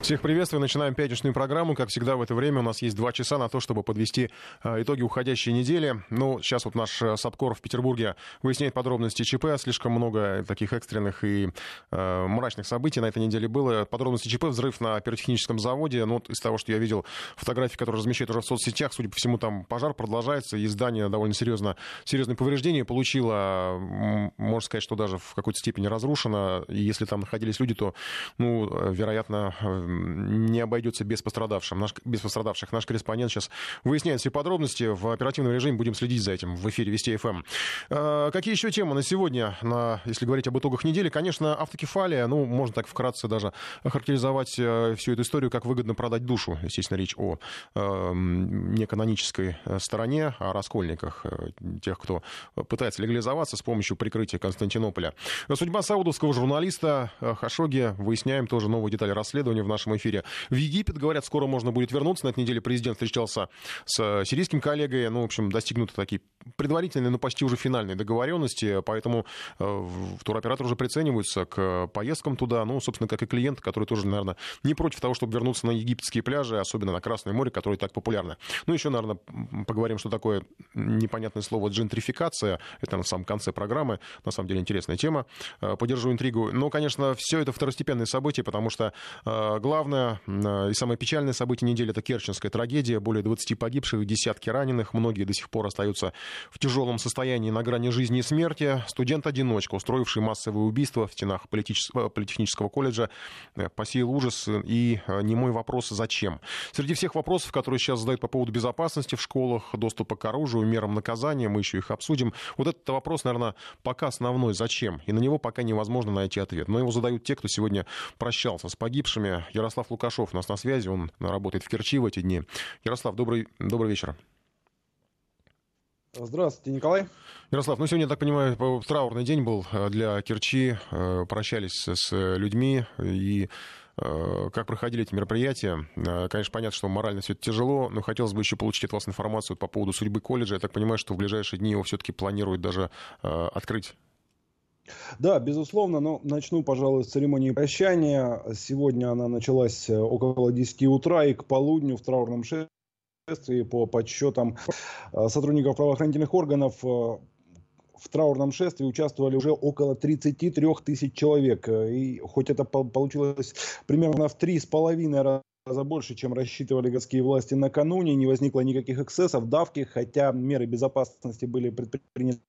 Всех приветствую. Начинаем пятничную программу. Как всегда, в это время у нас есть два часа на то, чтобы подвести э, итоги уходящей недели. Ну, сейчас вот наш э, Сапкор в Петербурге выясняет подробности ЧП. Слишком много таких экстренных и э, мрачных событий на этой неделе было. Подробности ЧП, взрыв на пиротехническом заводе. Ну, вот из того, что я видел, фотографии, которые размещают уже в соцсетях, судя по всему, там пожар продолжается, и здание довольно серьезно, серьезные повреждения получило. Можно сказать, что даже в какой-то степени разрушено. И если там находились люди, то, ну, э, вероятно, не обойдется без, пострадавших. Наш, без пострадавших. Наш корреспондент сейчас выясняет все подробности. В оперативном режиме будем следить за этим в эфире Вести ФМ. Э, какие еще темы на сегодня, на, если говорить об итогах недели? Конечно, автокефалия. Ну, можно так вкратце даже охарактеризовать э, всю эту историю, как выгодно продать душу. Естественно, речь о э, неканонической стороне, о раскольниках, э, тех, кто пытается легализоваться с помощью прикрытия Константинополя. Судьба саудовского журналиста Хашоги. Выясняем тоже новые детали расследования в нашем нашем эфире. В Египет, говорят, скоро можно будет вернуться. На этой неделе президент встречался с э, сирийским коллегой. Ну, в общем, достигнуты такие предварительные, но почти уже финальные договоренности. Поэтому э, туроператор уже прицениваются к поездкам туда. Ну, собственно, как и клиент, который тоже, наверное, не против того, чтобы вернуться на египетские пляжи, особенно на Красное море, которое так популярно. Ну, еще, наверное, поговорим, что такое непонятное слово джентрификация. Это на самом конце программы. На самом деле интересная тема. Э, подержу интригу. Но, конечно, все это второстепенные события, потому что главное и самое печальное событие недели — это Керченская трагедия. Более 20 погибших, десятки раненых. Многие до сих пор остаются в тяжелом состоянии на грани жизни и смерти. Студент-одиночка, устроивший массовые убийства в стенах э, политехнического колледжа, э, посеял ужас. И э, не мой вопрос «Зачем?». Среди всех вопросов, которые сейчас задают по поводу безопасности в школах, доступа к оружию, мерам наказания, мы еще их обсудим. Вот этот вопрос, наверное, пока основной «Зачем?». И на него пока невозможно найти ответ. Но его задают те, кто сегодня прощался с погибшими. Ярослав Лукашов у нас на связи, он работает в Керчи в эти дни. Ярослав, добрый, добрый вечер. Здравствуйте, Николай. Ярослав, ну сегодня, я так понимаю, траурный день был э, для Керчи. Э, прощались с людьми и э, как проходили эти мероприятия. Конечно, понятно, что морально все это тяжело, но хотелось бы еще получить от вас информацию по поводу судьбы колледжа. Я так понимаю, что в ближайшие дни его все-таки планируют даже открыть. Да, безусловно, но начну, пожалуй, с церемонии прощания. Сегодня она началась э, около 10 утра и к полудню в траурном шествии по подсчетам э, сотрудников правоохранительных органов э, в траурном шествии участвовали уже около 33 тысяч человек. И хоть это получилось примерно в три с половиной раза больше, чем рассчитывали городские власти накануне, не возникло никаких эксцессов, давки, хотя меры безопасности были предприняты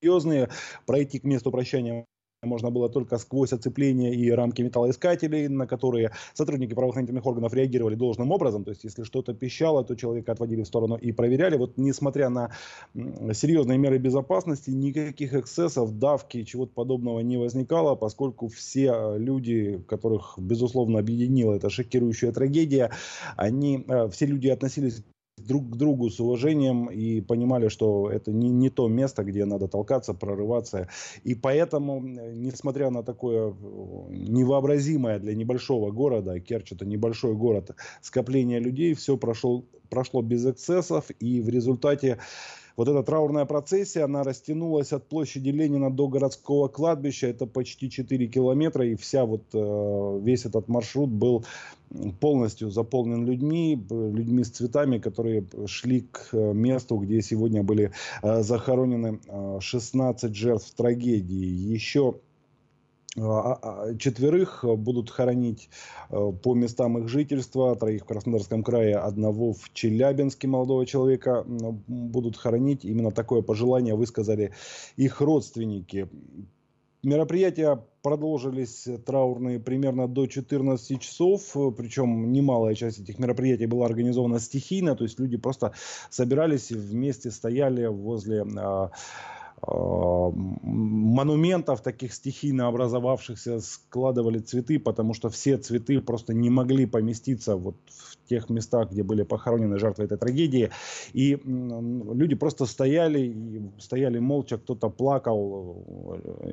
серьезные. Пройти к месту прощания можно было только сквозь оцепление и рамки металлоискателей, на которые сотрудники правоохранительных органов реагировали должным образом. То есть, если что-то пищало, то человека отводили в сторону и проверяли. Вот, несмотря на серьезные меры безопасности, никаких эксцессов, давки, чего-то подобного не возникало, поскольку все люди, которых, безусловно, объединила эта шокирующая трагедия, они, э, все люди относились друг к другу с уважением и понимали, что это не, не то место, где надо толкаться, прорываться. И поэтому, несмотря на такое э, невообразимое для небольшого города, Керчь это небольшой город, скопление людей, все прошло, прошло без эксцессов, и в результате вот эта траурная процессия, она растянулась от площади Ленина до городского кладбища, это почти 4 километра, и вся вот, э, весь этот маршрут был полностью заполнен людьми, людьми с цветами, которые шли к э, месту, где сегодня были э, захоронены 16 жертв трагедии. Еще четверых будут хоронить э, по местам их жительства, троих в Краснодарском крае, одного в Челябинске молодого человека будут хоронить. Именно такое пожелание высказали их родственники. Мероприятия продолжились траурные примерно до 14 часов, причем немалая часть этих мероприятий была организована стихийно, то есть люди просто собирались и вместе стояли возле а, Э, монументов таких стихийно образовавшихся складывали цветы, потому что все цветы просто не могли поместиться вот в тех местах, где были похоронены жертвы этой трагедии. И люди просто стояли, стояли молча, кто-то плакал.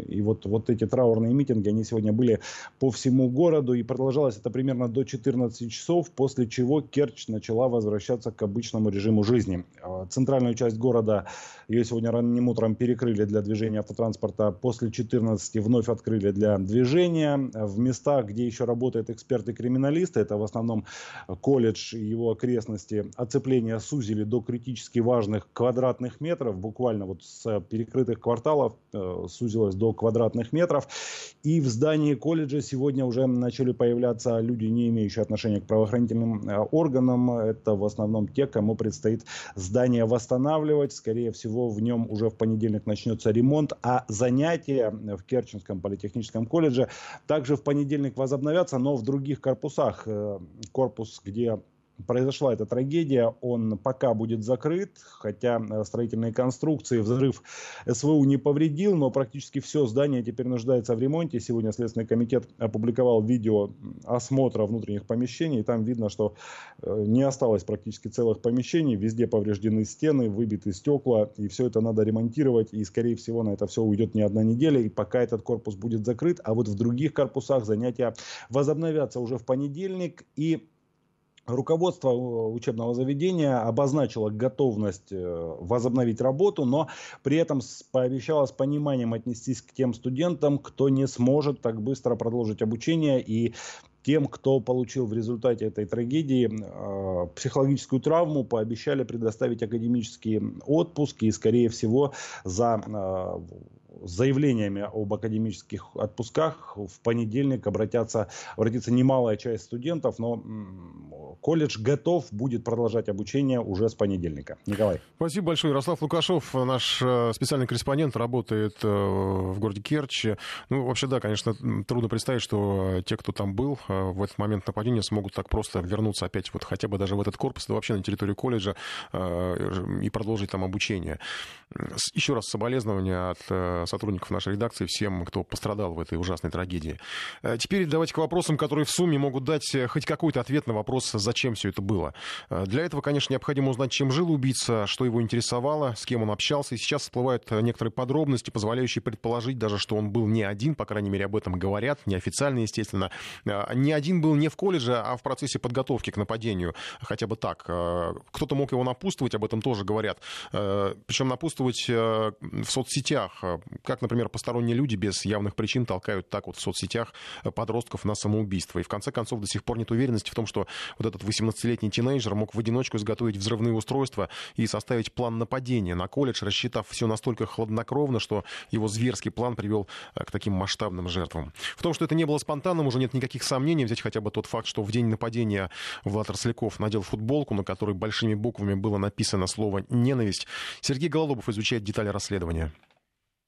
И вот, вот эти траурные митинги, они сегодня были по всему городу, и продолжалось это примерно до 14 часов, после чего Керчь начала возвращаться к обычному режиму жизни. Э, центральную часть города ее сегодня ранним утром перекрыли для движения автотранспорта, после 14 вновь открыли для движения. В местах, где еще работают эксперты-криминалисты, это в основном колледж и его окрестности, оцепление сузили до критически важных квадратных метров, буквально вот с перекрытых кварталов э, сузилось до квадратных метров. И в здании колледжа сегодня уже начали появляться люди, не имеющие отношения к правоохранительным э, органам. Это в основном те, кому предстоит здание восстанавливать. Скорее всего, в нем уже в понедельник начнется ремонт, а занятия в Керченском политехническом колледже также в понедельник возобновятся, но в других корпусах. Э, корпус, где произошла эта трагедия, он пока будет закрыт, хотя э, строительные конструкции, взрыв СВУ не повредил, но практически все здание теперь нуждается в ремонте. Сегодня Следственный комитет опубликовал видео осмотра внутренних помещений, и там видно, что э, не осталось практически целых помещений, везде повреждены стены, выбиты стекла, и все это надо ремонтировать, и скорее всего на это все уйдет не одна неделя, и пока этот корпус будет закрыт, а вот в других корпусах занятия возобновятся уже в понедельник, и Руководство э, учебного заведения обозначило готовность э, возобновить работу, но при этом пообещало с пониманием отнестись к тем студентам, кто не сможет так быстро продолжить обучение и тем, кто получил в результате этой трагедии э, психологическую травму, пообещали предоставить академический отпуск и, скорее всего, за с заявлениями об академических отпусках в понедельник обратятся, обратится немалая часть студентов, но колледж готов будет продолжать обучение уже с понедельника. Николай. Спасибо большое. Ярослав Лукашов, наш э, специальный корреспондент, работает э, в городе Керчь. Ну, вообще, да, конечно, трудно представить, что те, кто там был э, в этот момент нападения, смогут так просто вернуться опять вот хотя бы даже в этот корпус, да вообще на территорию колледжа и продолжить там обучение. Еще раз соболезнования от сотрудников нашей редакции, всем, кто пострадал в этой ужасной трагедии. Э, теперь давайте к вопросам, которые в сумме могут дать э, хоть какой-то ответ на вопрос, зачем все это было. Э, для этого, конечно, необходимо узнать, чем жил убийца, что его интересовало, с кем он общался. И сейчас всплывают некоторые подробности, позволяющие предположить даже, что он был не один, по крайней мере, об этом говорят, неофициально, естественно. Не один был не в колледже, а в процессе подготовки к нападению, хотя бы так. Кто-то мог его напутствовать, об этом тоже говорят. Причем напутствовать в соцсетях как, например, посторонние люди без явных причин толкают так вот в соцсетях подростков на самоубийство. И в конце концов до сих пор нет уверенности в том, что вот этот 18-летний тинейджер мог в одиночку изготовить взрывные устройства и составить план нападения на колледж, рассчитав все настолько хладнокровно, что его зверский план привел э, к таким масштабным жертвам. В том, что это не было спонтанным, уже нет никаких сомнений. Взять хотя бы тот факт, что в день нападения Влад Росляков надел футболку, на которой большими буквами было написано слово «ненависть». Сергей Гололобов изучает детали расследования.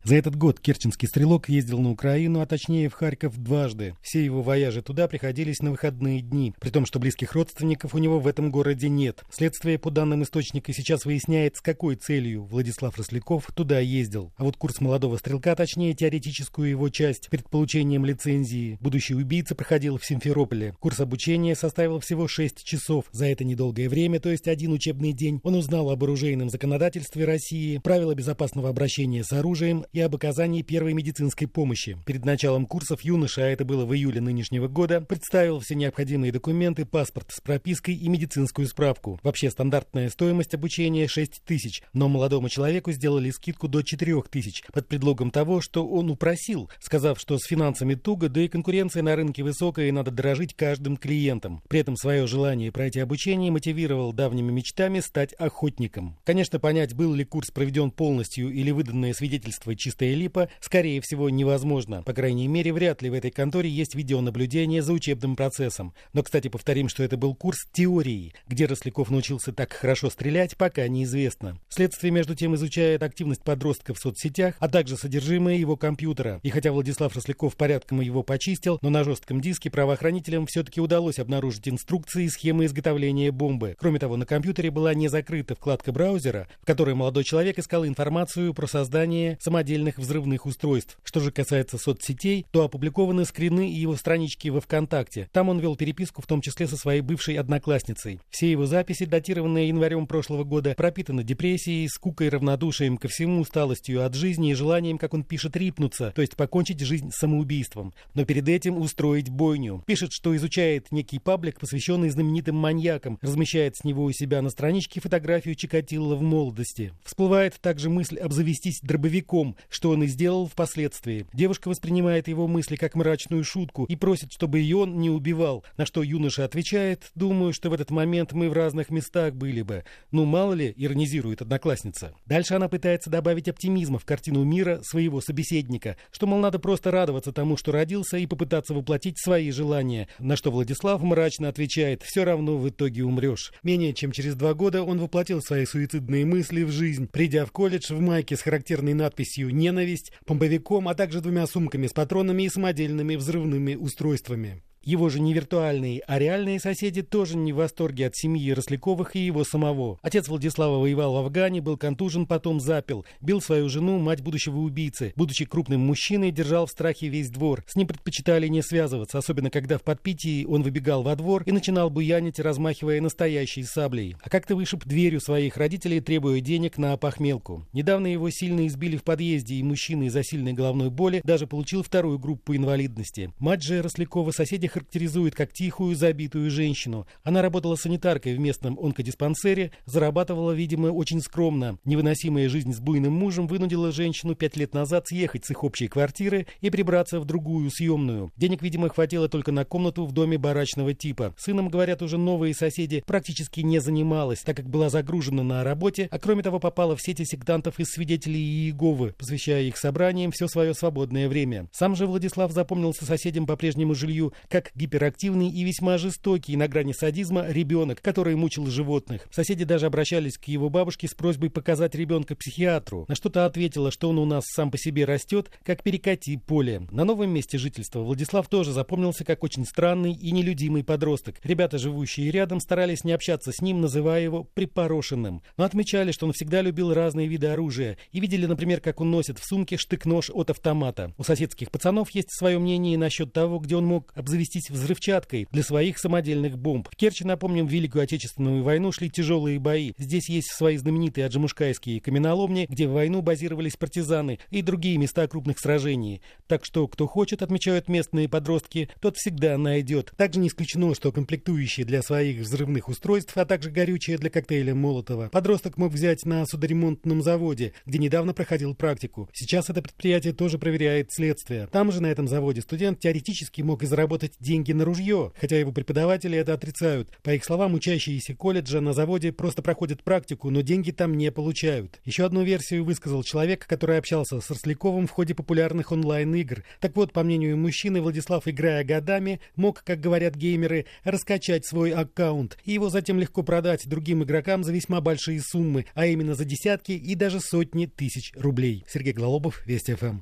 За этот год керченский стрелок ездил на Украину, а точнее в Харьков дважды. Все его вояжи туда приходились на выходные дни, при том, что близких родственников у него в этом городе нет. Следствие по данным источника сейчас выясняет, с какой целью Владислав Росляков туда ездил. А вот курс молодого стрелка, точнее теоретическую его часть, перед получением лицензии, будущий убийца проходил в Симферополе. Курс обучения составил всего 6 часов. За это недолгое время, то есть один учебный день, он узнал об оружейном законодательстве России, правила безопасного обращения с оружием и об оказании первой медицинской помощи. Перед началом курсов юноша, а это было в июле нынешнего года, представил все необходимые документы, паспорт с пропиской и медицинскую справку. Вообще стандартная стоимость обучения 6 тысяч, но молодому человеку сделали скидку до 4 тысяч под предлогом того, что он упросил, сказав, что с финансами туго, да и конкуренция на рынке высокая и надо дорожить каждым клиентом. При этом свое желание пройти обучение мотивировал давними мечтами стать охотником. Конечно, понять, был ли курс проведен полностью или выданное свидетельство чистая липа, скорее всего, невозможно. По крайней мере, вряд ли в этой конторе есть видеонаблюдение за учебным процессом. Но, кстати, повторим, что это был курс теории. Где Росляков научился так хорошо стрелять, пока неизвестно. Следствие, между тем, изучает активность подростков в соцсетях, а также содержимое его компьютера. И хотя Владислав Росляков порядком его почистил, но на жестком диске правоохранителям все-таки удалось обнаружить инструкции и схемы изготовления бомбы. Кроме того, на компьютере была не закрыта вкладка браузера, в которой молодой человек искал информацию про создание самодельной самодельных взрывных устройств. Что же касается соцсетей, то опубликованы скрины и его странички во ВКонтакте. Там он вел переписку, в том числе со своей бывшей одноклассницей. Все его записи, датированные январем прошлого года, пропитаны депрессией, скукой, равнодушием ко всему, усталостью от жизни и желанием, как он пишет, рипнуться, то есть покончить жизнь самоубийством. Но перед этим устроить бойню. Пишет, что изучает некий паблик, посвященный знаменитым маньякам, размещает с него у себя на страничке фотографию Чикатило в молодости. Всплывает также мысль обзавестись дробовиком, что он и сделал впоследствии. Девушка воспринимает его мысли как мрачную шутку и просит, чтобы ее он не убивал, на что юноша отвечает, думаю, что в этот момент мы в разных местах были бы. Ну, мало ли, иронизирует одноклассница. Дальше она пытается добавить оптимизма в картину мира своего собеседника, что, мол, надо просто радоваться тому, что родился, и попытаться воплотить свои желания, на что Владислав мрачно отвечает, все равно в итоге умрешь. Менее чем через два года он воплотил свои суицидные мысли в жизнь, придя в колледж в майке с характерной надписью «Ненависть», помповиком, а также двумя сумками с патронами и самодельными взрывными устройствами. Его же не виртуальные, а реальные соседи тоже не в восторге от семьи Росляковых и его самого. Отец Владислава воевал в Афгане, был контужен, потом запил. Бил свою жену, мать будущего убийцы. Будучи крупным мужчиной, держал в страхе весь двор. С ним предпочитали не связываться, особенно когда в подпитии он выбегал во двор и начинал буянить, размахивая настоящей саблей. А как-то вышиб дверью своих родителей, требуя денег на опохмелку. Недавно его сильно избили в подъезде, и мужчина из-за сильной головной боли даже получил вторую группу инвалидности. Мать же Рослякова соседи характеризует как тихую, забитую женщину. Она работала санитаркой в местном онкодиспансере, зарабатывала, видимо, очень скромно. Невыносимая жизнь с буйным мужем вынудила женщину пять лет назад съехать с их общей квартиры и прибраться в другую съемную. Денег, видимо, хватило только на комнату в доме барачного типа. Сыном, говорят, уже новые соседи практически не занималась, так как была загружена на работе, а кроме того попала в сети сектантов и свидетелей Иеговы, посвящая их собраниям все свое свободное время. Сам же Владислав запомнился соседям по прежнему жилью как как гиперактивный и весьма жестокий на грани садизма ребенок, который мучил животных. Соседи даже обращались к его бабушке с просьбой показать ребенка психиатру. На что-то ответила, что он у нас сам по себе растет, как перекати поле. На новом месте жительства Владислав тоже запомнился как очень странный и нелюдимый подросток. Ребята, живущие рядом, старались не общаться с ним, называя его припорошенным. Но отмечали, что он всегда любил разные виды оружия и видели, например, как он носит в сумке штык-нож от автомата. У соседских пацанов есть свое мнение насчет того, где он мог обзавестись запастись взрывчаткой для своих самодельных бомб. В Керчи, напомним, в Великую Отечественную войну шли тяжелые бои. Здесь есть свои знаменитые аджимушкайские каменоломни, где в войну базировались партизаны и другие места крупных сражений. Так что, кто хочет, отмечают местные подростки, тот всегда найдет. Также не исключено, что комплектующие для своих взрывных устройств, а также горючее для коктейля Молотова, подросток мог взять на судоремонтном заводе, где недавно проходил практику. Сейчас это предприятие тоже проверяет следствие. Там же, на этом заводе, студент теоретически мог и заработать деньги на ружье, хотя его преподаватели это отрицают. По их словам, учащиеся колледжа на заводе просто проходят практику, но деньги там не получают. Еще одну версию высказал человек, который общался с Росляковым в ходе популярных онлайн-игр. Так вот, по мнению мужчины, Владислав, играя годами, мог, как говорят геймеры, раскачать свой аккаунт и его затем легко продать другим игрокам за весьма большие суммы, а именно за десятки и даже сотни тысяч рублей. Сергей Глалобов, Вести ФМ.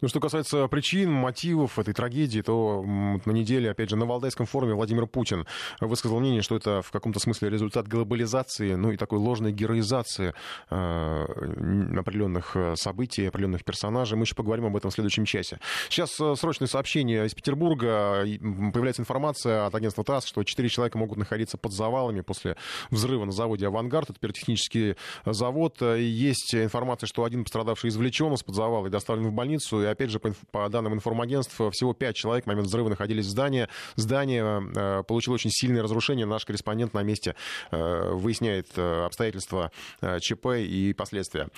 Ну, что касается причин, мотивов этой трагедии, то на неделе, опять же, на Валдайском форуме Владимир Путин высказал мнение, что это в каком-то смысле результат глобализации, ну и такой ложной героизации э, определенных э, событий, определенных персонажей. Мы еще поговорим об этом в следующем часе. Сейчас э, срочное сообщение из Петербурга. Появляется информация от агентства ТАСС, что четыре человека могут находиться под завалами после взрыва на заводе «Авангард». Это пиротехнический завод. Есть информация, что один пострадавший извлечен из-под завала и доставлен в больницу больницу. И опять же, по, по данным информагентств, всего пять человек в момент взрыва находились в здании. Здание э, получило очень сильное разрушение. Наш корреспондент на месте э, выясняет э, обстоятельства ЧП и последствия.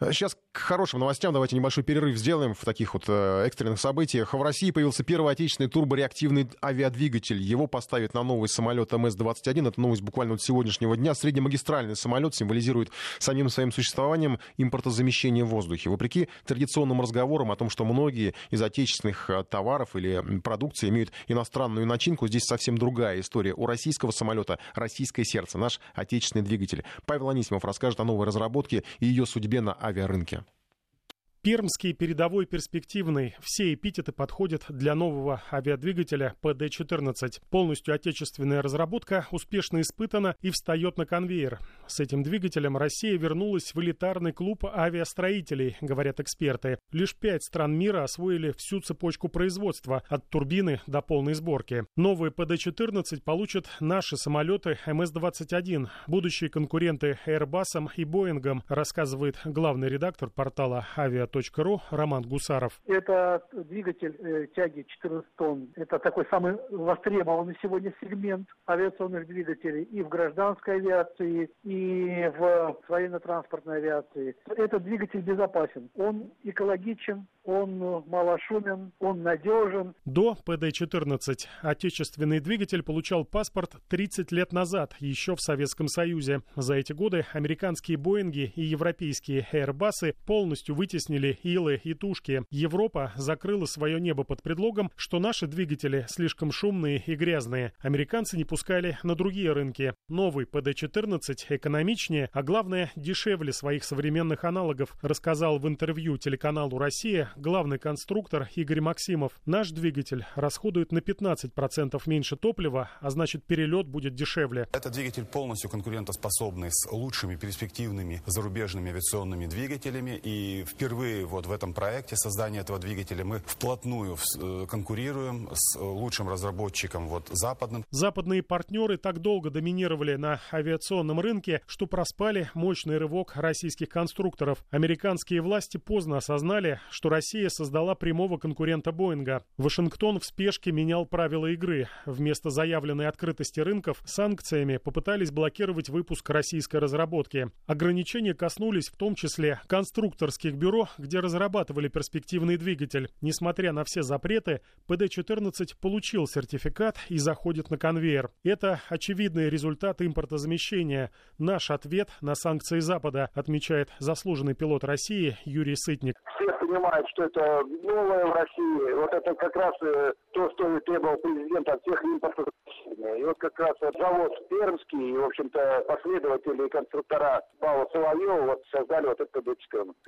Сейчас к хорошим новостям. Давайте небольшой перерыв сделаем в таких вот экстренных событиях. В России появился первый отечественный турбореактивный авиадвигатель. Его поставят на новый самолет МС-21. Это новость буквально от сегодняшнего дня. Среднемагистральный самолет символизирует самим своим существованием импортозамещение в воздухе. Вопреки традиционным разговорам разговорам о том, что многие из отечественных э, товаров или продукции имеют иностранную начинку. Здесь совсем другая история. У российского самолета российское сердце, наш отечественный двигатель. Павел Анисимов расскажет о новой разработке и ее судьбе на авиарынке. Пермский, передовой, перспективный. Все эпитеты подходят для нового авиадвигателя ПД-14. Полностью отечественная разработка успешно испытана и встает на конвейер. С этим двигателем Россия вернулась в элитарный клуб авиастроителей, говорят эксперты. Лишь пять стран мира освоили всю цепочку производства, от турбины до полной сборки. Новые ПД-14 получат наши самолеты МС-21, будущие конкуренты Airbus и Боингом, рассказывает главный редактор портала «Авиа ру Роман Гусаров. Это двигатель э, тяги 14 тонн. Это такой самый востребованный сегодня сегмент авиационных двигателей и в гражданской авиации, и в военно-транспортной авиации. Этот двигатель безопасен. Он экологичен, он малошумен, он надежен. До ПД-14 отечественный двигатель получал паспорт 30 лет назад, еще в Советском Союзе. За эти годы американские Боинги и европейские Airbus полностью вытеснили Илы и Тушки. Европа закрыла свое небо под предлогом, что наши двигатели слишком шумные и грязные. Американцы не пускали на другие рынки. Новый ПД-14 экономичнее, а главное дешевле своих современных аналогов, рассказал в интервью телеканалу «Россия» главный конструктор Игорь Максимов. Наш двигатель расходует на 15% меньше топлива, а значит перелет будет дешевле. Этот двигатель полностью конкурентоспособный с лучшими перспективными зарубежными авиационными двигателями. И впервые вот в этом проекте создания этого двигателя мы вплотную э, конкурируем с лучшим разработчиком вот западным. Западные партнеры так долго доминировали на авиационном рынке, что проспали мощный рывок российских конструкторов. Американские власти поздно осознали, что Россия создала прямого конкурента Боинга. Вашингтон в спешке менял правила игры. Вместо заявленной открытости рынков санкциями попытались блокировать выпуск российской разработки. Ограничения коснулись в том числе конструкторских бюро, где разрабатывали перспективный двигатель. Несмотря на все запреты, ПД-14 получил сертификат и заходит на конвейер. Это очевидный результат импортозамещения. Наш ответ на санкции Запада, отмечает заслуженный пилот России Юрий Сытник. Все понимают, что это новое в России. Вот это как раз э, то, что требовал президент от всех импортов. И вот как раз завод Пермский, и, в общем-то, последователи и конструктора Павла Соловьева вот создали вот этот д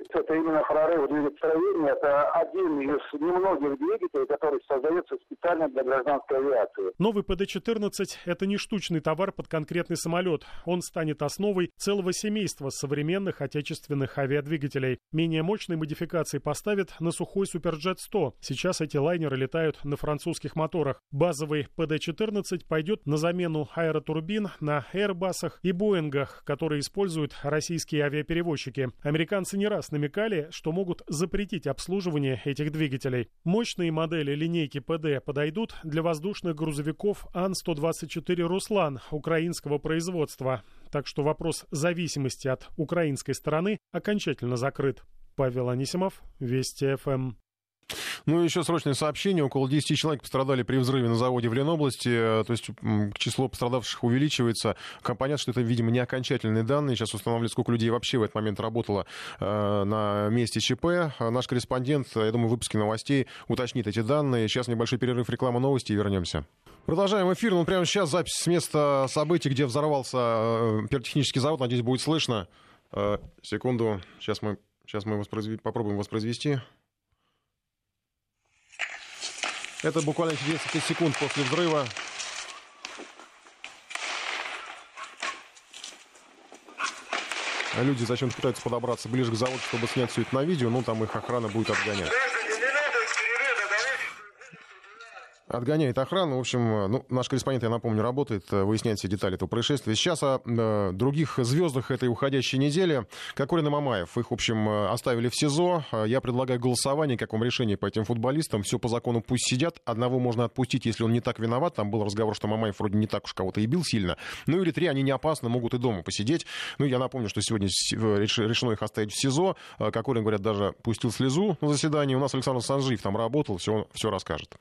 Это именно прорыв двигателестроения. Это один из немногих двигателей, который создается специально для гражданской авиации. Новый ПД-14 – это не штучный товар под конкретный самолет. Он станет основой целого семейства современных отечественных авиадвигателей. Менее мощные модификации поставят на сухой Суперджет-100. Сейчас эти лайнеры летают на французских моторах. Базовый ПД-14 пойдет на замену аэротурбин на Airbus и Боингах, которые используют российские авиаперевозчики. Американцы не раз намекали, что могут запретить обслуживание этих двигателей. Мощные модели линейки ПД подойдут для воздушных грузовиков Ан-124 «Руслан» украинского производства. Так что вопрос зависимости от украинской стороны окончательно закрыт. Павел Анисимов, Вести ФМ. Ну и еще срочное сообщение. Около 10 человек пострадали при взрыве на заводе в Ленобласти. Э, то есть число пострадавших увеличивается. Понятно, что это, видимо, не окончательные данные. Сейчас устанавливают, сколько людей вообще в этот момент работало э, на месте ЧП. Наш корреспондент, я думаю, в выпуске новостей уточнит эти данные. Сейчас небольшой перерыв, реклама новости и вернемся. Продолжаем эфир. Ну, прямо сейчас запись с места событий, где взорвался э, пиротехнический завод. Надеюсь, будет слышно. Секунду. Сейчас мы, сейчас мы воспроизв... попробуем воспроизвести. Это буквально 10 секунд после взрыва. Люди зачем-то пытаются подобраться ближе к заводу, чтобы снять все это на видео, ну там их охрана будет отгонять. Отгоняет охрану. В общем, ну, наш корреспондент, я напомню, работает, э, выясняет все детали этого происшествия. Сейчас о э, других звездах этой уходящей недели. Кокорин и Мамаев. Их, в общем, э, оставили в СИЗО. Э, я предлагаю голосование, как вам решение по этим футболистам. Все по закону пусть сидят. Одного можно отпустить, если он не так виноват. Там был разговор, что Мамаев вроде не так уж кого-то и бил сильно. Ну или три, они не опасны, могут и дома посидеть. Ну, я напомню, что сегодня решено их оставить в СИЗО. Кокорин, говорят, даже пустил слезу на заседании. У нас Александр Санжиев там работал, все, все расскажет.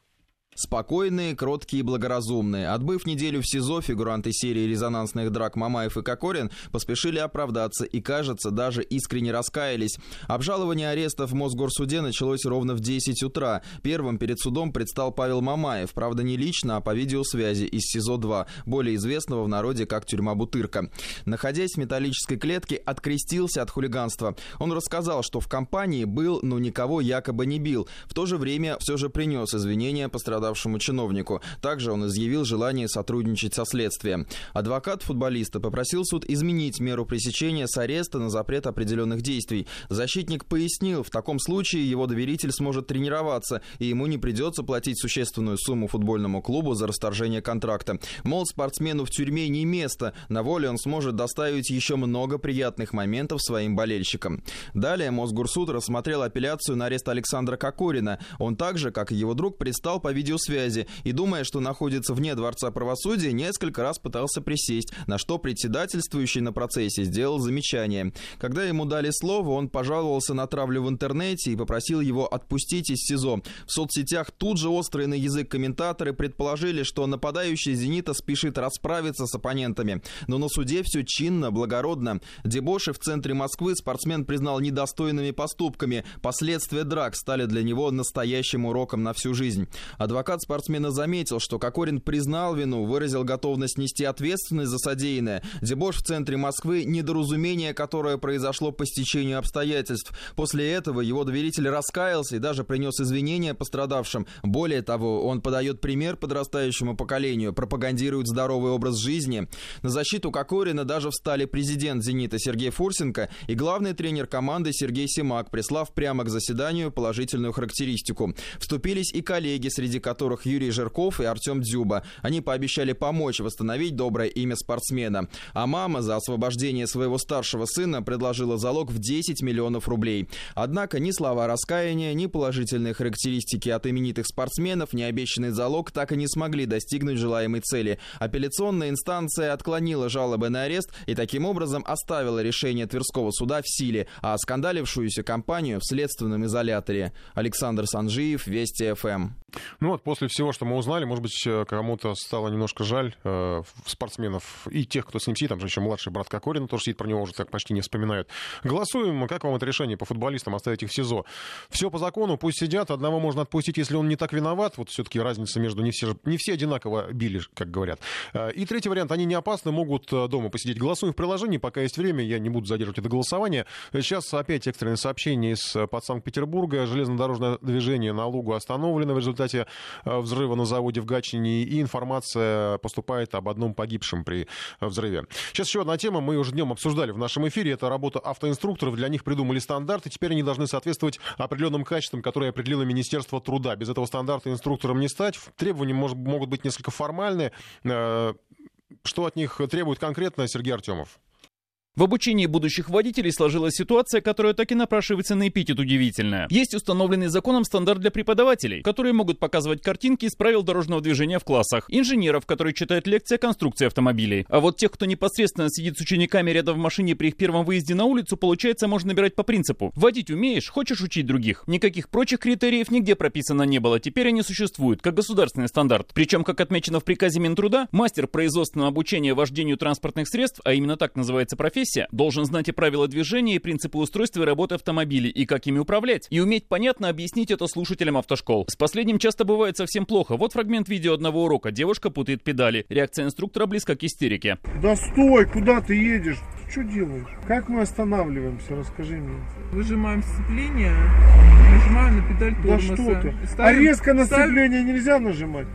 Спокойные, кроткие и благоразумные. Отбыв неделю в СИЗО, фигуранты серии резонансных драк Мамаев и Кокорин поспешили оправдаться и, кажется, даже искренне раскаялись. Обжалование ареста в Мосгорсуде началось ровно в 10 утра. Первым перед судом предстал Павел Мамаев, правда не лично, а по видеосвязи из СИЗО-2, более известного в народе как тюрьма Бутырка. Находясь в металлической клетке, открестился от хулиганства. Он рассказал, что в компании был, но никого якобы не бил. В то же время все же принес извинения пострадавшему чиновнику. Также он изъявил желание сотрудничать со следствием. Адвокат футболиста попросил суд изменить меру пресечения с ареста на запрет определенных действий. Защитник пояснил, в таком случае его доверитель сможет тренироваться, и ему не придется платить существенную сумму футбольному клубу за расторжение контракта. Мол, спортсмену в тюрьме не место, на воле он сможет доставить еще много приятных моментов своим болельщикам. Далее Мосгорсуд рассмотрел апелляцию на арест Александра Кокорина. Он также, как и его друг, пристал по видеосвязи и, думая, что находится вне Дворца правосудия, несколько раз пытался присесть, на что председательствующий на процессе сделал замечание. Когда ему дали слово, он пожаловался на травлю в интернете и попросил его отпустить из СИЗО. В соцсетях тут же острые на язык комментаторы предположили, что нападающий «Зенита» спешит расправиться с оппонентами. Но на суде все чинно, благородно. Дебоши в центре Москвы спортсмен признал недостойными поступками. Последствия драк стали для него настоящим уроком на всю жизнь. Адвокат спортсмена заметил, что Кокорин признал вину, выразил готовность нести ответственность за содеянное. Дебош в центре Москвы – недоразумение, которое произошло по стечению обстоятельств. После этого его доверитель раскаялся и даже принес извинения пострадавшим. Более того, он подает пример подрастающему поколению, пропагандирует здоровый образ жизни. На защиту Кокорина даже встали президент «Зенита» Сергей Фурсенко и главный тренер команды Сергей Симак, прислав прямо к заседанию положительную характеристику. Вступились и коллеги, среди которых Юрий Жирков и Артем Дзюба. Они пообещали помочь восстановить доброе имя спортсмена. А мама за освобождение своего старшего сына предложила залог в 10 миллионов рублей. Однако ни слова раскаяния, ни положительные характеристики от именитых спортсменов, ни обещанный залог так и не смогли достигнуть желаемой цели. Апелляционная инстанция отклонила жалобы на арест и таким образом оставила решение Тверского суда в силе, а скандалившуюся компанию в следственном изоляторе. Александр Санжиев, Вести ФМ. Ну вот, после всего, что мы узнали, может быть, э, кому-то стало немножко жаль э, спортсменов и тех, кто с ним сидит. Там же еще младший брат Кокорина тоже сидит, про него уже так почти не вспоминают. Голосуем. Как вам это решение по футболистам оставить их в СИЗО? Все по закону, пусть сидят. Одного можно отпустить, если он не так виноват. Вот все-таки разница между... Не все, не все одинаково били, как говорят. Э, и третий вариант. Они не опасны, могут э, дома посидеть. Голосуем в приложении, пока есть время. Я не буду задерживать это голосование. Сейчас опять экстренное сообщение из под Санкт-Петербурга. Железнодорожное движение на Лугу остановлено в результате взрыва на заводе в Гатчине. И информация поступает об одном погибшем при взрыве. Сейчас еще одна тема. Мы уже днем обсуждали в нашем эфире. Это работа автоинструкторов. Для них придумали стандарты. Теперь они должны соответствовать определенным качествам, которые определило Министерство труда. Без этого стандарта инструктором не стать. Требования может, могут быть несколько формальные. Э, что от них требует конкретно Сергей Артемов? В обучении будущих водителей сложилась ситуация, которая так и напрашивается на эпитет удивительная. Есть установленный законом стандарт для преподавателей, которые могут показывать картинки из правил дорожного движения в классах, инженеров, которые читают лекции о конструкции автомобилей. А вот тех, кто непосредственно сидит с учениками рядом в машине при их первом выезде на улицу, получается, можно набирать по принципу. Водить умеешь, хочешь учить других. Никаких прочих критериев нигде прописано не было, теперь они существуют, как государственный стандарт. Причем, как отмечено в приказе Минтруда, мастер производственного обучения вождению транспортных средств, а именно так называется профессия, профессия, должен знать и правила движения, и принципы устройства и работы автомобилей, и как ими управлять. И уметь понятно объяснить это слушателям автошкол. С последним часто бывает совсем плохо. Вот фрагмент видео одного урока. Девушка путает педали. Реакция инструктора близка к истерике. Да стой, куда ты едешь? Что делаешь? Как мы останавливаемся? Расскажи мне. Выжимаем сцепление, нажимаем на педаль тормоза. Да что ты? Ставим, а резко на сцепление ставим... нельзя нажимать?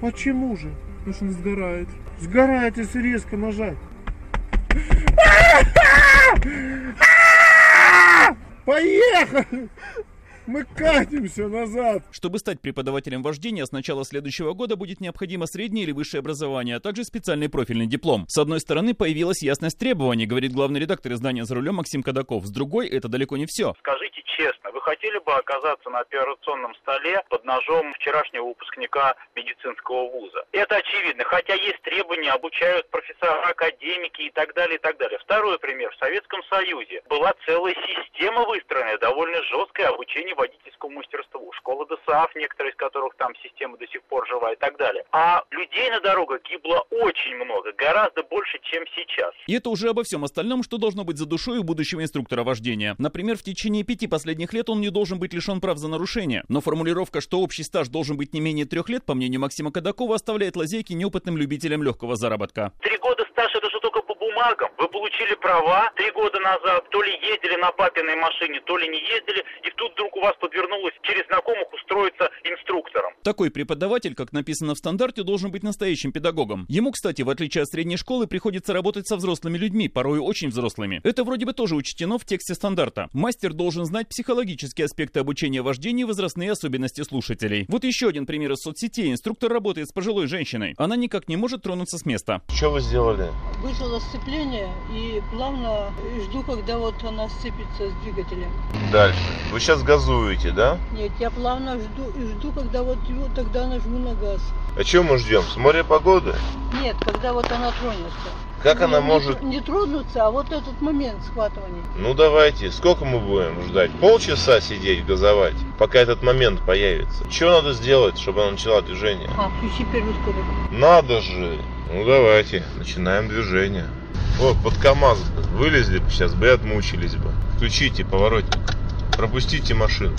Почему же? Потому что он сгорает. Сгорает, если резко нажать. Поехали! Мы катимся назад. Чтобы стать преподавателем вождения, с начала следующего года будет необходимо среднее или высшее образование, а также специальный профильный диплом. С одной стороны, появилась ясность требований, говорит главный редактор издания «За рулем» Максим Кадаков. С другой, это далеко не все. Скажите честно, вы хотели бы оказаться на операционном столе под ножом вчерашнего выпускника медицинского вуза? Это очевидно, хотя есть требования, обучают профессора, академики и так далее, и так далее. Второй пример. В Советском Союзе была целая система выстроенная, довольно жесткое обучение водительскому мастерству. Школа ДСАФ, некоторые из которых там система до сих пор жива и так далее. А людей на дорогах гибло очень много, гораздо больше, чем сейчас. И это уже обо всем остальном, что должно быть за душой у будущего инструктора вождения. Например, в течение пяти последних лет он не должен быть лишен прав за нарушение. Но формулировка, что общий стаж должен быть не менее трех лет, по мнению Максима Кадакова, оставляет лазейки неопытным любителям легкого заработка. Три года стаж это же только по бумагам. Вы получили права три года назад, то ли ездили на папиной машине, то ли не ездили, и тут вдруг у вас подвернулось через знакомых устроиться инструктором. Такой преподаватель, как написано в стандарте, должен быть настоящим педагогом. Ему, кстати, в отличие от средней школы, приходится работать со взрослыми людьми, порой очень взрослыми. Это вроде бы тоже учтено в тексте стандарта. Мастер должен знать психологические аспекты обучения вождения и возрастные особенности слушателей. Вот еще один пример из соцсетей. Инструктор работает с пожилой женщиной. Она никак не может тронуться с места. Что вы сделали? Выжило сцепление и плавно жду, когда вот она сцепится с двигателем. Дальше. Вы сейчас газуете, да? Нет, я плавно жду, жду когда вот его, тогда нажму на газ. А чем мы ждем? С моря погоды? Нет, когда вот она тронется. Как она не, может... Не, не тронуться, а вот этот момент схватывания. Ну давайте, сколько мы будем ждать? Полчаса сидеть, газовать, пока этот момент появится. Что надо сделать, чтобы она начала движение? А, включи первую скорость. Надо же. Ну давайте, начинаем движение. Вот, под КАМАЗ вылезли бы сейчас бы и отмучились бы. Включите поворотник. Пропустите машину.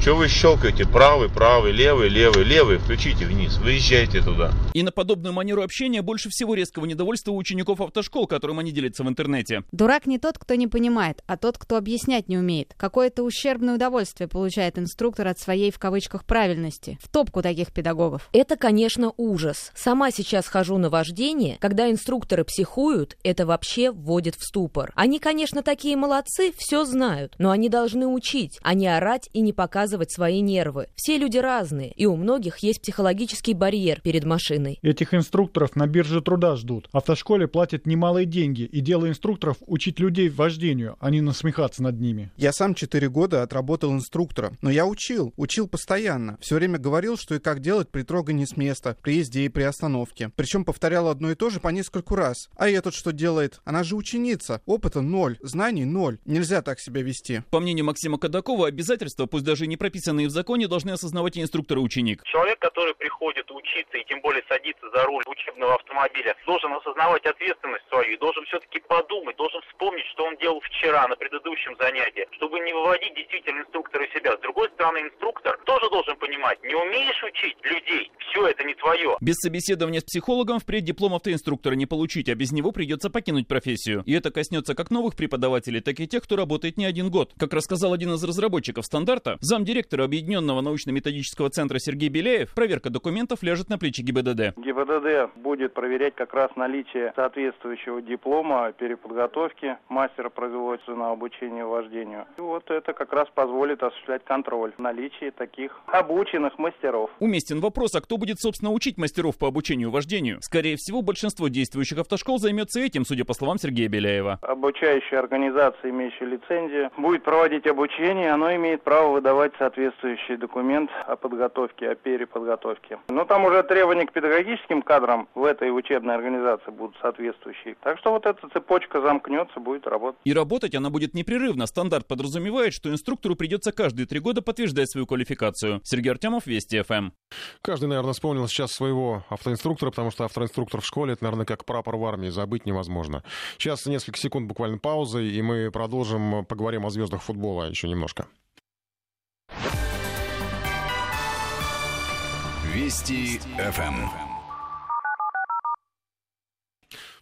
Что вы щелкаете? Правый, правый, левый, левый, левый. Включите вниз. Выезжайте туда. И на подобную манеру общения больше всего резкого недовольства у учеников автошкол, которым они делятся в интернете. Дурак не тот, кто не понимает, а тот, кто объяснять не умеет. Какое-то ущербное удовольствие получает инструктор от своей, в кавычках, правильности. В топку таких педагогов. Это, конечно, ужас. Сама сейчас хожу на вождение. Когда инструкторы психуют, это вообще вводит в ступор. Они, конечно, такие молодцы, все знают, но они должны учить, а не орать и не показывать свои нервы. Все люди разные, и у многих есть психологический барьер перед машиной. Этих инструкторов на бирже труда ждут. Автошколе платят немалые деньги, и дело инструкторов учить людей вождению, а не насмехаться над ними. Я сам 4 года отработал инструктором, но я учил, учил постоянно. Все время говорил, что и как делать при трогании с места, при езде и при остановке. Причем повторял одно и то же по нескольку раз. А этот что делает? Она же ученица. Опыта ноль, знаний ноль. Нельзя так себя вести. По мнению Максима Кадакова, обязательства, пусть даже и не прописанные в законе, должны осознавать и инструктор и ученик. Человек, который приходит учиться и тем более садится за руль учебного автомобиля, должен осознавать ответственность свою, и должен все-таки подумать, должен вспомнить, что он делал вчера на предыдущем занятии, чтобы не выводить действительно инструктора из себя. С другой стороны, инструктор тоже должен понимать, не умеешь учить людей, все это не твое. Без собеседования с психологом впредь диплом автоинструктора не получить, а без него придется покинуть профессию. И это коснется как новых преподавателей, так и тех, кто работает не один год. Как рассказал один из разработчиков стандарта, замдиректора Объединенного научно-методического центра Сергей Беляев, проверка документов ляжет на плечи ГИБДД. ГИБДД будет проверять как раз наличие соответствующего диплома переподготовки мастера производственного обучения вождению. И вот это как раз позволит осуществлять контроль наличия таких обученных мастеров. Уместен вопрос, а кто будет, собственно, учить мастеров по обучению вождению? Скорее всего, большинство действующих автошкол займется этим, судя по словам Сергея Беляева. Обучающая организация, имеющая лицензию, будет проводить обучение, оно имеет право выдавать соответствующий документ о подготовке, о переподготовке. Но там уже требования к педагогическим кадрам в этой учебной организации будут соответствующие. Так что вот эта цепочка замкнется, будет работать. И работать она будет непрерывно. Стандарт подразумевает, что инструктору придется каждые три года подтверждать свою квалификацию. Сергей Артемов, Вести ФМ. Каждый, наверное, вспомнил сейчас своего автоинструктора, потому что автоинструктор в школе, это, наверное, как прапор в армии, забыть невозможно. Сейчас несколько секунд буквально паузы, и мы продолжим, поговорим о звездах футбола еще немножко. Вести ФМ.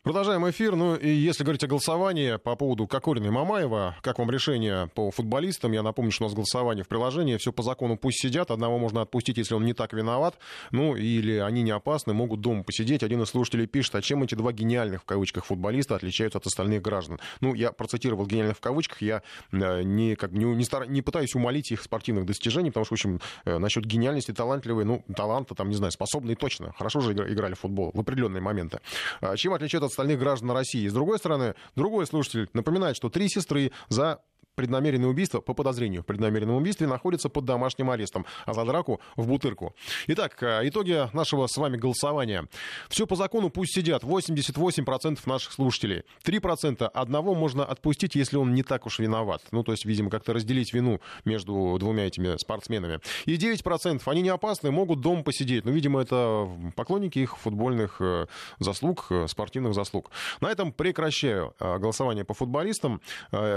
Продолжаем эфир. Ну и если говорить о голосовании по поводу Кокорина и Мамаева, как вам решение по футболистам? Я напомню, что у нас голосование в приложении. Все по закону пусть сидят. Одного можно отпустить, если он не так виноват. Ну или они не опасны, могут дома посидеть. Один из слушателей пишет, а чем эти два гениальных в кавычках футболиста отличаются от остальных граждан? Ну, я процитировал гениальных в кавычках. Я э, не, как, не, не, стар... не пытаюсь умолить их спортивных достижений, потому что, в общем, э, насчет гениальности, талантливые, ну, таланта, там, не знаю, способные точно. Хорошо же играли в футбол в определенные моменты. А чем отличают от остальных граждан России. С другой стороны, другой слушатель напоминает, что три сестры за преднамеренное убийство, по подозрению в преднамеренном убийстве, находится под домашним арестом, а за драку в бутырку. Итак, э, итоги нашего с вами голосования. Все по закону пусть сидят 88% наших слушателей. 3% одного можно отпустить, если он не так уж виноват. Ну, то есть, видимо, как-то разделить вину между двумя этими спортсменами. И 9% они не опасны, могут дома посидеть. Ну, видимо, это поклонники их футбольных э, заслуг, э, спортивных заслуг. На этом прекращаю голосование по футболистам,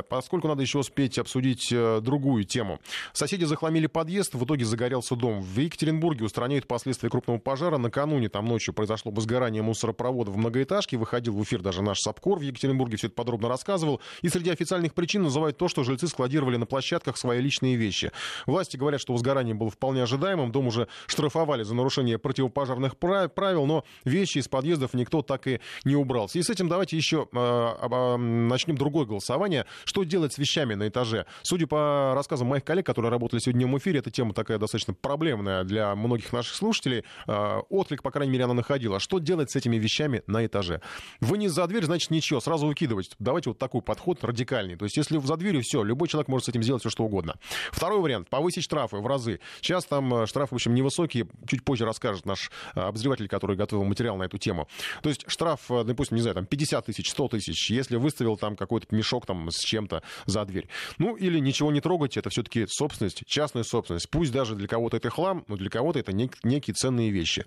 поскольку надо еще успеть обсудить другую тему. Соседи захламили подъезд, в итоге загорелся дом. В Екатеринбурге устраняют последствия крупного пожара. Накануне там ночью произошло возгорание мусоропровода в многоэтажке. Выходил в эфир даже наш САПКОР в Екатеринбурге, все это подробно рассказывал. И среди официальных причин называют то, что жильцы складировали на площадках свои личные вещи. Власти говорят, что возгорание было вполне ожидаемым. Дом уже штрафовали за нарушение противопожарных правил, но вещи из подъездов никто так и не убрал. И с этим давайте еще э, э, начнем другое голосование. Что делать с вещами на этаже? Судя по рассказам моих коллег, которые работали сегодня в эфире, эта тема такая достаточно проблемная для многих наших слушателей. Э, отклик, по крайней мере, она находила. Что делать с этими вещами на этаже? Вынес за дверь, значит, ничего, сразу выкидывать. Давайте вот такой подход радикальный. То есть, если за дверью все, любой человек может с этим сделать все, что угодно. Второй вариант. Повысить штрафы в разы. Сейчас там э, штрафы, в общем, невысокие. Чуть позже расскажет наш обозреватель, который готовил материал на эту тему. То есть, штраф, допустим, не знаю, там 50 тысяч, 100 тысяч, если выставил там какой-то мешок там с чем-то за дверь. Ну, или ничего не трогать, это все-таки собственность, частная собственность. Пусть даже для кого-то это хлам, но для кого-то это нек- некие ценные вещи.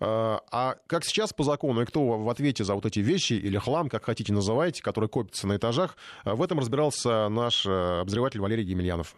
А, а как сейчас по закону, и кто в ответе за вот эти вещи или хлам, как хотите называйте, который копится на этажах, в этом разбирался наш э, обозреватель Валерий Емельянов.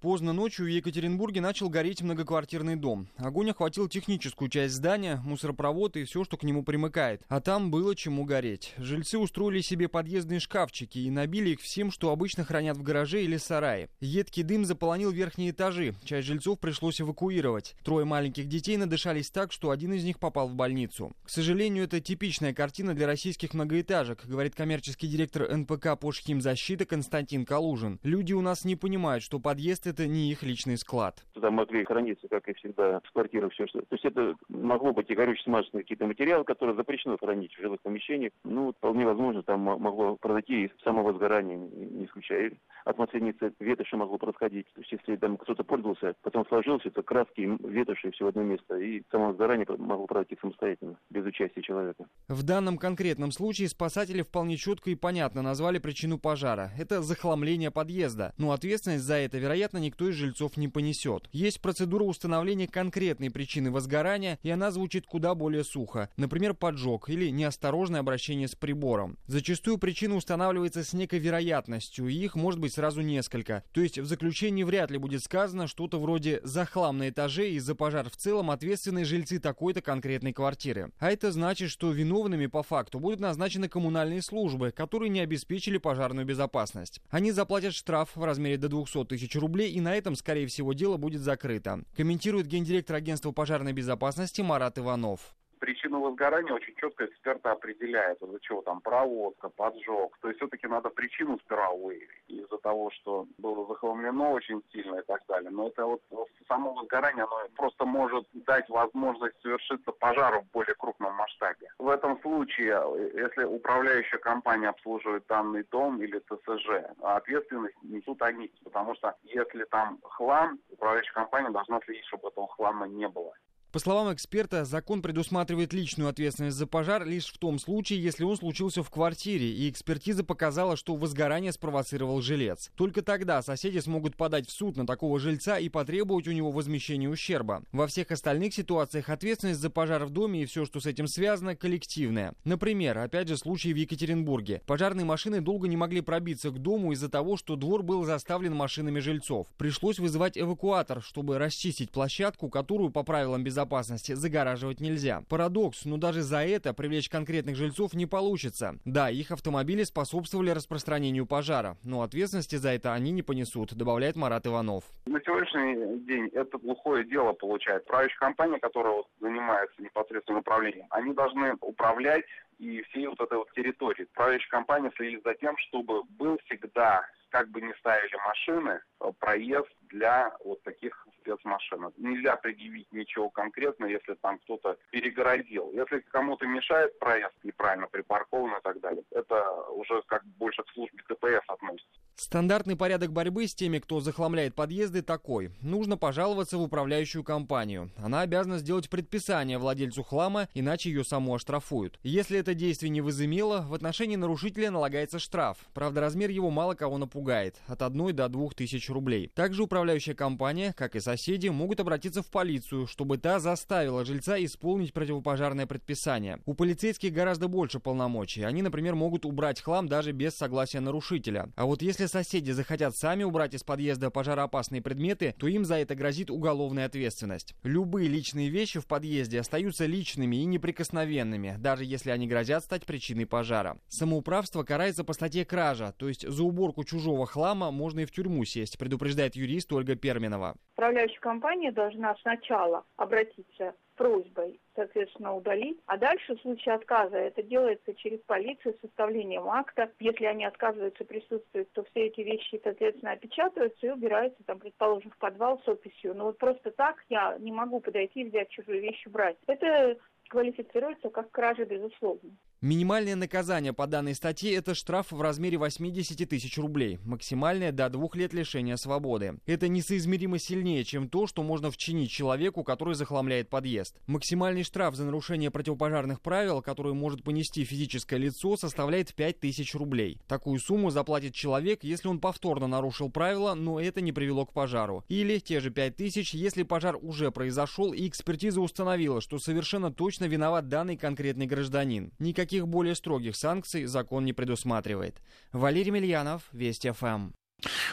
Поздно ночью в Екатеринбурге начал гореть многоквартирный дом. Огонь охватил техническую часть здания, мусоропровод и все, что к нему примыкает. А там было чему гореть. Жильцы устроили себе подъездные шкафчики и набили их всем, что обычно хранят в гараже или сарае. Едкий дым заполонил верхние этажи. Часть жильцов пришлось эвакуировать. Трое маленьких детей надышались так, что один из них попал в больницу. К сожалению, это типичная картина для российских многоэтажек, говорит коммерческий директор НПК «Пошхимзащита» Константин Калужин. Люди у нас не понимают, что подъезд это не их личный склад. Туда могли храниться, как и всегда, с квартиры все, что... То есть это могло быть и горючие смазочные какие-то материалы, которые запрещено хранить в жилых помещениях. Ну, вполне возможно, там могло произойти и самовозгорание, не исключая. Атмосферные ветоши могло происходить. То есть если там кто-то пользовался, потом сложился, это краски, ветоши все в одно место, и самовозгорание могло пройти самостоятельно, без участия человека. В данном конкретном случае спасатели вполне четко и понятно назвали причину пожара. Это захламление подъезда. Но ответственность за это, вероятно, никто из жильцов не понесет. Есть процедура установления конкретной причины возгорания, и она звучит куда более сухо. Например, поджог или неосторожное обращение с прибором. Зачастую причина устанавливается с некой вероятностью, и их может быть сразу несколько. То есть в заключении вряд ли будет сказано что-то вроде «за хлам на этаже и за пожар в целом ответственные жильцы такой-то конкретной квартиры». А это значит, что виновными по факту будут назначены коммунальные службы, которые не обеспечили пожарную безопасность. Они заплатят штраф в размере до 200 тысяч рублей и на этом, скорее всего, дело будет закрыто. Комментирует гендиректор агентства пожарной безопасности Марат Иванов причину возгорания очень четко эксперты определяют. Из-за чего там проводка, поджог. То есть все-таки надо причину сперва выявить. Из-за того, что было захламлено очень сильно и так далее. Но это вот само возгорание, оно просто может дать возможность совершиться пожару в более крупном масштабе. В этом случае, если управляющая компания обслуживает данный дом или ТСЖ, ответственность несут они. Потому что если там хлам, управляющая компания должна следить, чтобы этого хлама не было. По словам эксперта, закон предусматривает личную ответственность за пожар лишь в том случае, если он случился в квартире, и экспертиза показала, что возгорание спровоцировал жилец. Только тогда соседи смогут подать в суд на такого жильца и потребовать у него возмещения ущерба. Во всех остальных ситуациях ответственность за пожар в доме и все, что с этим связано, коллективная. Например, опять же случай в Екатеринбурге. Пожарные машины долго не могли пробиться к дому из-за того, что двор был заставлен машинами жильцов. Пришлось вызывать эвакуатор, чтобы расчистить площадку, которую по правилам безопасности безопасности загораживать нельзя. Парадокс, но даже за это привлечь конкретных жильцов не получится. Да, их автомобили способствовали распространению пожара, но ответственности за это они не понесут, добавляет Марат Иванов. На сегодняшний день это плохое дело получает. Правящая компания, которая занимается непосредственно управлением, они должны управлять и всей вот этой вот территории. Правящая компания следит за тем, чтобы был всегда как бы не ставили машины, э, проезд для вот таких спецмашин. Нельзя предъявить ничего конкретно, если там кто-то перегородил. Если кому-то мешает проезд неправильно припаркован и так далее, это уже как больше к службе ДПС относится. Стандартный порядок борьбы с теми, кто захламляет подъезды, такой. Нужно пожаловаться в управляющую компанию. Она обязана сделать предписание владельцу хлама, иначе ее саму оштрафуют. Если это действие не возымело, в отношении нарушителя налагается штраф. Правда, размер его мало кого напугает. От 1 до 2 тысяч рублей. Также управляющая компания, как и соседи, могут обратиться в полицию, чтобы та заставила жильца исполнить противопожарное предписание. У полицейских гораздо больше полномочий. Они, например, могут убрать хлам даже без согласия нарушителя. А вот если соседи захотят сами убрать из подъезда пожароопасные предметы, то им за это грозит уголовная ответственность. Любые личные вещи в подъезде остаются личными и неприкосновенными, даже если они грозят стать причиной пожара. Самоуправство карается по статье кража, то есть за уборку чужого хлама можно и в тюрьму сесть, предупреждает юрист Ольга Перминова. Управляющая компания должна сначала обратиться просьбой, соответственно, удалить. А дальше в случае отказа это делается через полицию с составлением акта. Если они отказываются присутствовать, то все эти вещи, соответственно, опечатываются и убираются, там, предположим, в подвал с описью. Но вот просто так я не могу подойти и взять чужую вещь и брать. Это квалифицируется как кража, безусловно. Минимальное наказание по данной статье – это штраф в размере 80 тысяч рублей, максимальное – до двух лет лишения свободы. Это несоизмеримо сильнее, чем то, что можно вчинить человеку, который захламляет подъезд. Максимальный штраф за нарушение противопожарных правил, который может понести физическое лицо, составляет 5 тысяч рублей. Такую сумму заплатит человек, если он повторно нарушил правила, но это не привело к пожару. Или те же 5 тысяч, если пожар уже произошел и экспертиза установила, что совершенно точно виноват данный конкретный гражданин. Никаких Никаких более строгих санкций закон не предусматривает. Валерий Мильянов, Вести ФМ.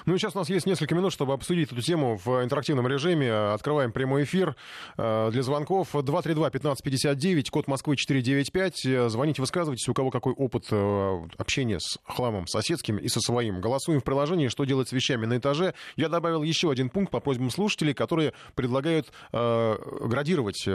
Ну и сейчас у нас есть несколько минут, чтобы обсудить эту тему в интерактивном режиме. Открываем прямой эфир э, для звонков. 232-1559, код Москвы 495. Звоните, высказывайтесь, у кого какой опыт э, общения с хламом соседским и со своим. Голосуем в приложении, что делать с вещами на этаже. Я добавил еще один пункт по просьбам слушателей, которые предлагают э, градировать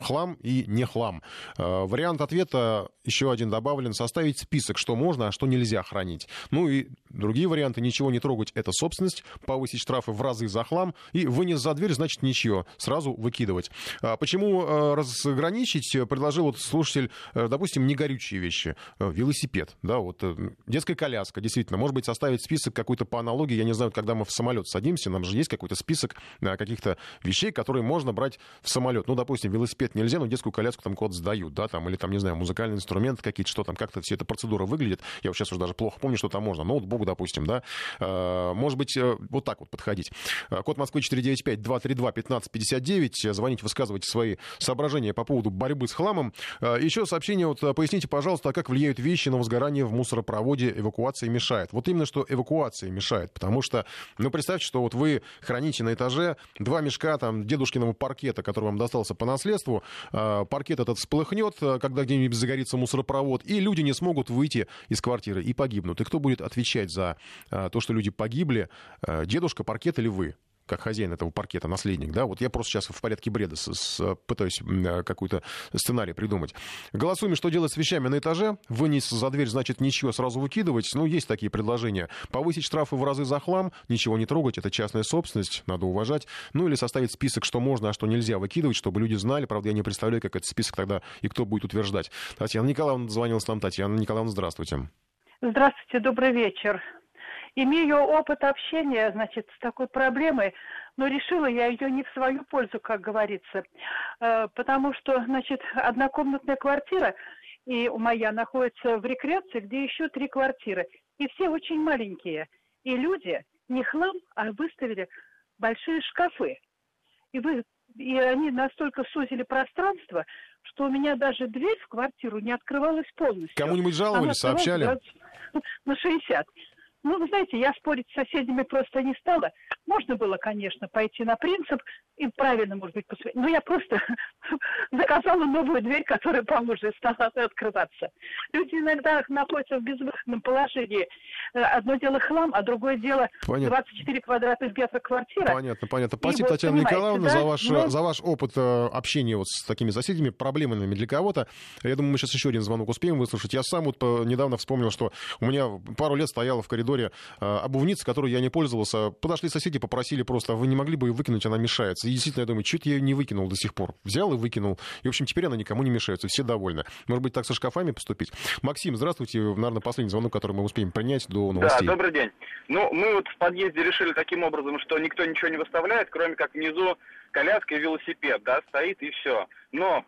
хлам и не хлам. Э, вариант ответа еще один добавлен. Составить список, что можно, а что нельзя хранить. Ну и другие варианты. Ничего не трогать — это собственность. Повысить штрафы в разы за хлам. И вынес за дверь, значит, ничего. Сразу выкидывать. А почему э, разграничить? Предложил вот слушатель, э, допустим, негорючие вещи. Велосипед, да, вот детская коляска, действительно. Может быть, составить список какой-то по аналогии. Я не знаю, когда мы в самолет садимся, нам же есть какой-то список каких-то вещей, которые можно брать в самолет. Ну, допустим, велосипед это нельзя, но детскую коляску там код сдают, да, там, или там, не знаю, музыкальные инструменты какие-то, что там, как-то вся эта процедура выглядит. Я вот сейчас уже даже плохо помню, что там можно. Ноутбук, допустим, да. А, может быть, э, вот так вот подходить. А, код Москвы 495-232-1559. Звоните, высказывайте свои соображения по поводу борьбы с хламом. Еще сообщение, вот поясните, пожалуйста, а как влияют вещи на возгорание в мусоропроводе, эвакуации мешает. Вот именно, что эвакуация мешает, потому что, ну, представьте, что вот вы храните на этаже два мешка там дедушкиного паркета, который вам достался по наследству, Э, паркет этот всплыхнет, э, когда где-нибудь загорится мусоропровод, и люди не смогут выйти из квартиры и погибнут. И кто будет отвечать за э, то, что люди погибли? Дедушка, паркет или вы? Как хозяин этого паркета, наследник, да, вот я просто сейчас в порядке бреда с, с, пытаюсь какой-то сценарий придумать. Голосуем, что делать с вещами на этаже. Вынес за дверь, значит, ничего сразу выкидывать. Ну, есть такие предложения. Повысить штрафы в разы за хлам, ничего не трогать, это частная собственность, надо уважать. Ну, или составить список, что можно, а что нельзя выкидывать, чтобы люди знали. Правда, я не представляю, как этот список тогда и кто будет утверждать. Татьяна Николаевна звонилась нам. Татьяна Николаевна, здравствуйте. Здравствуйте, добрый вечер. Имею опыт общения, значит, с такой проблемой, но решила я ее не в свою пользу, как говорится, э, потому что, значит, однокомнатная квартира, и у моя находится в рекреации, где еще три квартиры, и все очень маленькие. И люди не хлам, а выставили большие шкафы. И, вы, и они настолько сузили пространство, что у меня даже дверь в квартиру не открывалась полностью. Кому-нибудь жаловались, сообщали? На 60. Ну, вы знаете, я спорить с соседями просто не стала. Можно было, конечно, пойти на принцип и правильно, может быть, посмотреть. Но я просто заказала новую дверь, которая поможет стала открываться. Люди иногда находятся в безвыходном положении. Э, одно дело хлам, а другое дело понятно. 24 квадратных метра квартира. Понятно, понятно. Спасибо, вот, Татьяна Николаевна, да? за, ваш, ну... за ваш опыт э, общения вот с такими соседями, проблемными для кого-то. Я думаю, мы сейчас еще один звонок успеем выслушать. Я сам вот недавно вспомнил, что у меня пару лет стояла в коридоре э, обувница, которую я не пользовался. Подошли соседи соседи попросили просто, а вы не могли бы ее выкинуть, она мешается. И действительно, я думаю, чуть я ее не выкинул до сих пор. Взял и выкинул. И, в общем, теперь она никому не мешается, все довольны. Может быть, так со шкафами поступить? Максим, здравствуйте. Наверное, последний звонок, который мы успеем принять до новостей. Да, добрый день. Ну, мы вот в подъезде решили таким образом, что никто ничего не выставляет, кроме как внизу коляска и велосипед, да, стоит и все. Но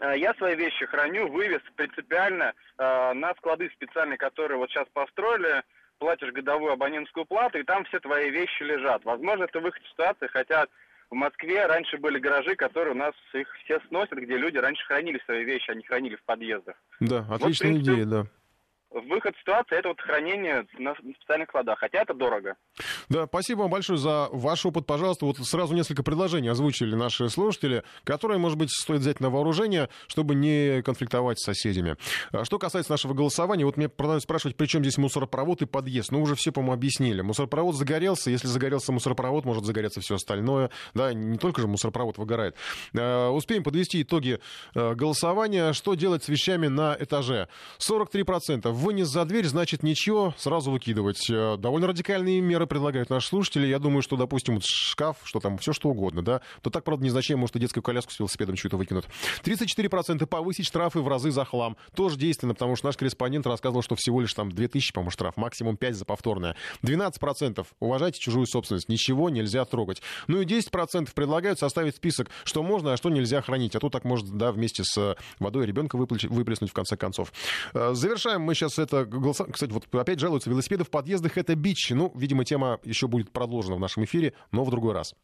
э, я свои вещи храню, вывез принципиально э, на склады специальные, которые вот сейчас построили, платишь годовую абонентскую плату, и там все твои вещи лежат. Возможно, это выход из ситуации, хотя в Москве раньше были гаражи, которые у нас их все сносят, где люди раньше хранили свои вещи, они хранили в подъездах. Да, отличная вот, принципе, идея, да выход ситуации это вот хранение на специальных складах, хотя это дорого. Да, спасибо вам большое за ваш опыт. Пожалуйста, вот сразу несколько предложений озвучили наши слушатели, которые, может быть, стоит взять на вооружение, чтобы не конфликтовать с соседями. А что касается нашего голосования, вот меня продолжают спрашивать, при чем здесь мусоропровод и подъезд. Ну, уже все, по-моему, объяснили. Мусоропровод загорелся, если загорелся мусоропровод, может загореться все остальное. Да, не только же мусоропровод выгорает. А, успеем подвести итоги а, голосования. Что делать с вещами на этаже? 43% вынес за дверь, значит ничего, сразу выкидывать. Э, довольно радикальные меры предлагают наши слушатели. Я думаю, что, допустим, шкаф, что там, все что угодно, да, то так, правда, незначительно, может, и детскую коляску с велосипедом что-то выкинут. 34% повысить штрафы в разы за хлам. Тоже действенно, потому что наш корреспондент рассказывал, что всего лишь там 2000, по-моему, штраф, максимум 5 за повторное. 12% уважайте чужую собственность, ничего нельзя трогать. Ну и 10% предлагают составить список, что можно, а что нельзя хранить. А то так может, да, вместе с водой ребенка выплеснуть в конце концов. Э, завершаем мы сейчас это голоса... Кстати, вот опять жалуются, велосипеды в подъездах — это бич. Ну, видимо, тема еще будет продолжена в нашем эфире, но в другой раз.